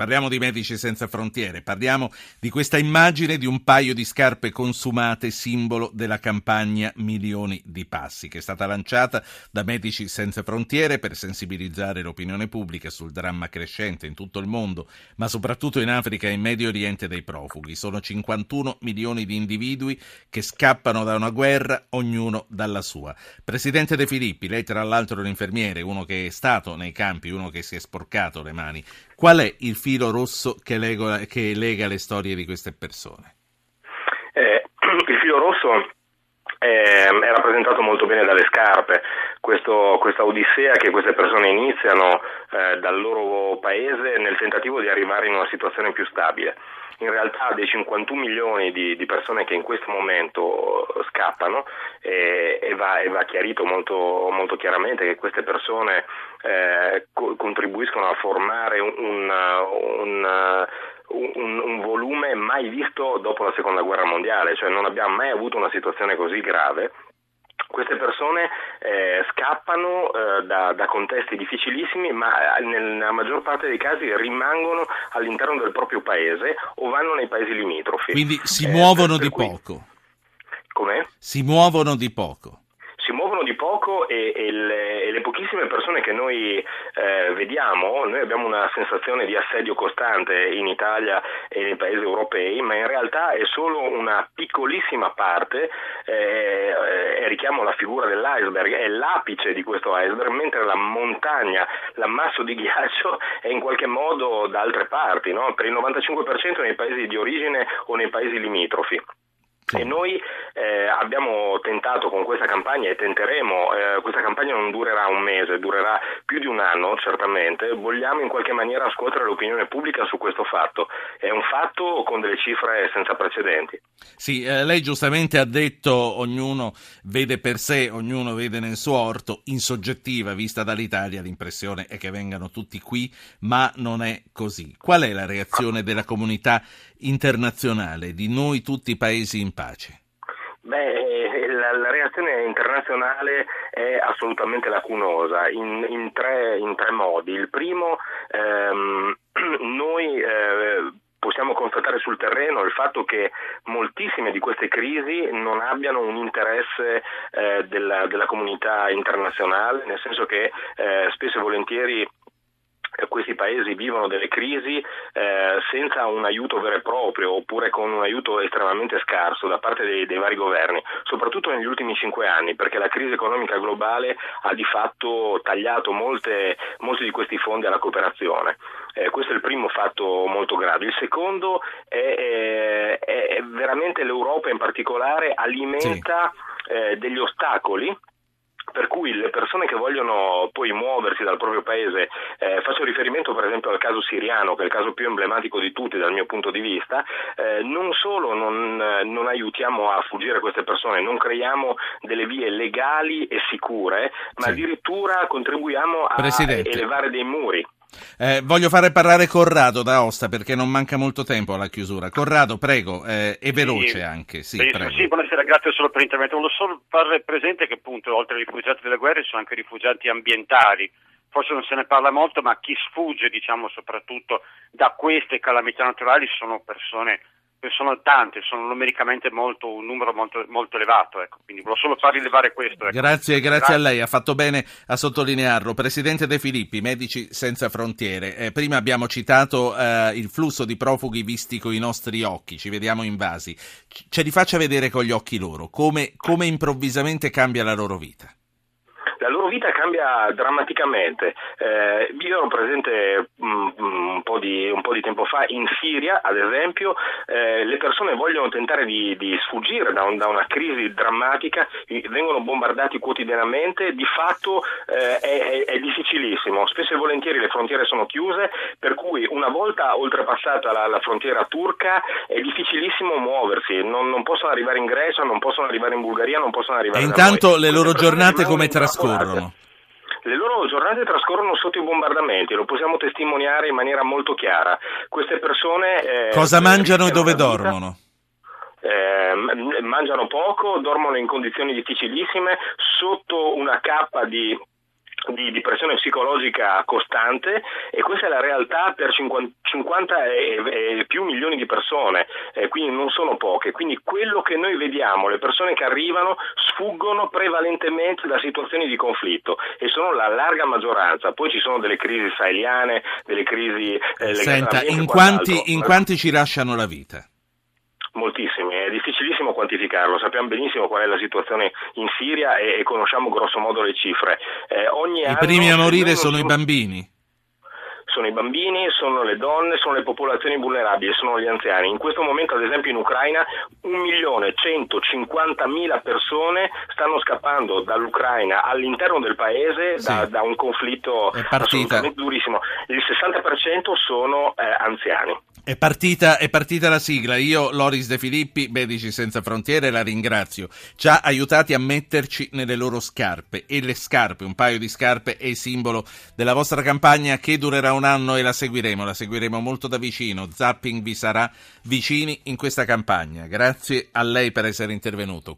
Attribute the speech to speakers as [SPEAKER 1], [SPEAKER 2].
[SPEAKER 1] Parliamo di Medici Senza Frontiere, parliamo di questa immagine di un paio di scarpe consumate, simbolo della campagna Milioni di Passi, che è stata lanciata da Medici Senza Frontiere per sensibilizzare l'opinione pubblica sul dramma crescente in tutto il mondo, ma soprattutto in Africa e in Medio Oriente dei profughi. Sono 51 milioni di individui che scappano da una guerra, ognuno dalla sua. Presidente De Filippi, lei tra l'altro è un infermiere, uno che è stato nei campi, uno che si è sporcato le mani. Qual è il filo rosso che lega, che lega le storie di queste persone?
[SPEAKER 2] Eh, il filo rosso eh, è rappresentato molto bene dalle scarpe, Questo, questa odissea che queste persone iniziano eh, dal loro paese nel tentativo di arrivare in una situazione più stabile in realtà dei 51 milioni di, di persone che in questo momento scappano e, e, va, va, chiarito molto, molto, chiaramente che queste persone eh, co- contribuiscono a formare un, un, un, un, volume mai visto dopo la seconda guerra mondiale, cioè non abbiamo mai avuto una situazione così grave queste persone eh, scappano eh, da, da, contesti difficilissimi, ma eh, nella maggior parte dei casi rimangono all'interno del proprio paese o vanno nei paesi limitrofi.
[SPEAKER 1] Quindi si muovono per, per di cui... poco.
[SPEAKER 2] Com'è?
[SPEAKER 1] Si muovono di poco
[SPEAKER 2] muovono di poco e, e, le, e le, pochissime persone che noi eh, vediamo, noi abbiamo una sensazione di assedio costante in Italia e nei paesi europei, ma in realtà è solo una piccolissima parte, eh, eh, richiamo la figura dell'iceberg, è l'apice di questo iceberg, mentre la montagna, l'ammasso di ghiaccio è in qualche modo da altre parti, no? per il 95% nei paesi di origine o nei paesi limitrofi. Sì. E noi eh, abbiamo tentato con questa campagna e tenteremo, eh, questa campagna non durerà un mese, durerà più di un anno certamente, vogliamo in qualche maniera scuotere l'opinione pubblica su questo fatto. È un fatto con delle cifre senza precedenti.
[SPEAKER 1] Sì, eh, lei giustamente ha detto ognuno vede per sé, ognuno vede nel suo orto, in soggettiva, vista dall'Italia, l'impressione è che vengano tutti qui, ma non è così. Qual è la reazione della comunità internazionale, di noi tutti i paesi in pace?
[SPEAKER 2] Beh, la, la, reazione internazionale è assolutamente lacunosa in, in, tre, in tre, modi. Il primo, ehm, noi eh, possiamo constatare sul terreno il fatto che moltissime di queste crisi non abbiano un interesse eh, della, della, comunità internazionale, nel senso che eh, spesso e volentieri questi paesi vivono delle crisi eh, senza un aiuto vero e proprio oppure con un aiuto estremamente scarso da parte dei, dei, vari governi, soprattutto negli ultimi cinque anni, perché la crisi economica globale ha di fatto tagliato molte, molti di questi fondi alla cooperazione. Eh, questo è il primo fatto molto grave. Il secondo è, è, è veramente l'Europa in particolare alimenta sì. eh, degli ostacoli per cui le persone che vogliono poi muoversi dal proprio paese, eh, faccio riferimento per esempio al caso siriano, che è il caso più emblematico di tutti dal mio punto di vista, eh, non solo non, non, aiutiamo a fuggire queste persone, non creiamo delle vie legali e sicure, ma sì. addirittura contribuiamo a Presidente. elevare dei muri.
[SPEAKER 1] Eh, voglio fare parlare Corrado da Osta perché non manca molto tempo alla chiusura. Corrado, prego, eh, e veloce sì, anche. Sì,
[SPEAKER 3] sì, buonasera, grazie solo per l'intervento. Volevo solo fare presente che appunto oltre ai rifugiati delle guerre ci sono anche rifugiati ambientali. Forse non se ne parla molto, ma chi sfugge, diciamo, soprattutto da queste calamità naturali sono persone sono tante, sono numericamente molto, un numero molto, molto elevato, ecco. quindi volevo solo far rilevare questo. Ecco.
[SPEAKER 1] Grazie, grazie, grazie, a lei, ha fatto bene a sottolinearlo. Presidente De Filippi, Medici Senza Frontiere, eh, prima abbiamo citato eh, il flusso di profughi visti con i nostri occhi, ci vediamo invasi, ce li faccia vedere con gli occhi loro, come, come improvvisamente cambia la loro vita
[SPEAKER 2] vita cambia drammaticamente. Eh, io ero presente um, un, po di, un, po di, tempo fa in Siria, ad esempio, eh, le persone vogliono tentare di, di sfuggire da, un, da, una crisi drammatica, vengono bombardati quotidianamente, di fatto eh, è, è, difficilissimo, spesso e volentieri le frontiere sono chiuse, per cui una volta oltrepassata la, la frontiera turca è difficilissimo muoversi, non, non, possono arrivare in Grecia, non possono arrivare in Bulgaria, non possono arrivare
[SPEAKER 1] e intanto le loro giornate come trascorrono?
[SPEAKER 2] Le loro giornate trascorrono sotto i bombardamenti, lo possiamo testimoniare in maniera molto chiara. Queste persone...
[SPEAKER 1] Eh, Cosa mangiano e dove dormono?
[SPEAKER 2] Eh, mangiano poco, dormono in condizioni difficilissime, sotto una cappa di di, di, pressione psicologica costante e questa è la realtà per 50, 50 e, e, più milioni di persone, eh, quindi non sono poche. Quindi quello che noi vediamo, le persone che arrivano sfuggono prevalentemente da situazioni di conflitto e sono la larga maggioranza. Poi ci sono delle crisi saheliane, delle crisi
[SPEAKER 1] eh, Senta, in quanti, in quanti ci lasciano la vita?
[SPEAKER 2] Moltissimi, è difficilissimo quantificarlo, sappiamo benissimo qual è la situazione in Siria e, e conosciamo grosso modo le cifre.
[SPEAKER 1] Eh, I primi a morire sono i bambini
[SPEAKER 2] sono i bambini, sono le donne, sono le popolazioni vulnerabili, sono gli anziani. In questo momento, ad esempio, in Ucraina 1.150.000 persone stanno scappando dall'Ucraina all'interno del paese sì. da, da, un conflitto assolutamente durissimo. Il 60% sono eh, anziani.
[SPEAKER 1] È partita, è partita, la sigla. Io, Loris De Filippi, Medici Senza Frontiere, la ringrazio. Ci ha aiutati a metterci nelle loro scarpe. E le scarpe, un paio di scarpe, è il simbolo della vostra campagna che durerà un anno e la seguiremo. La seguiremo molto da vicino. Zapping vi sarà vicini in questa campagna. Grazie a lei per essere intervenuto.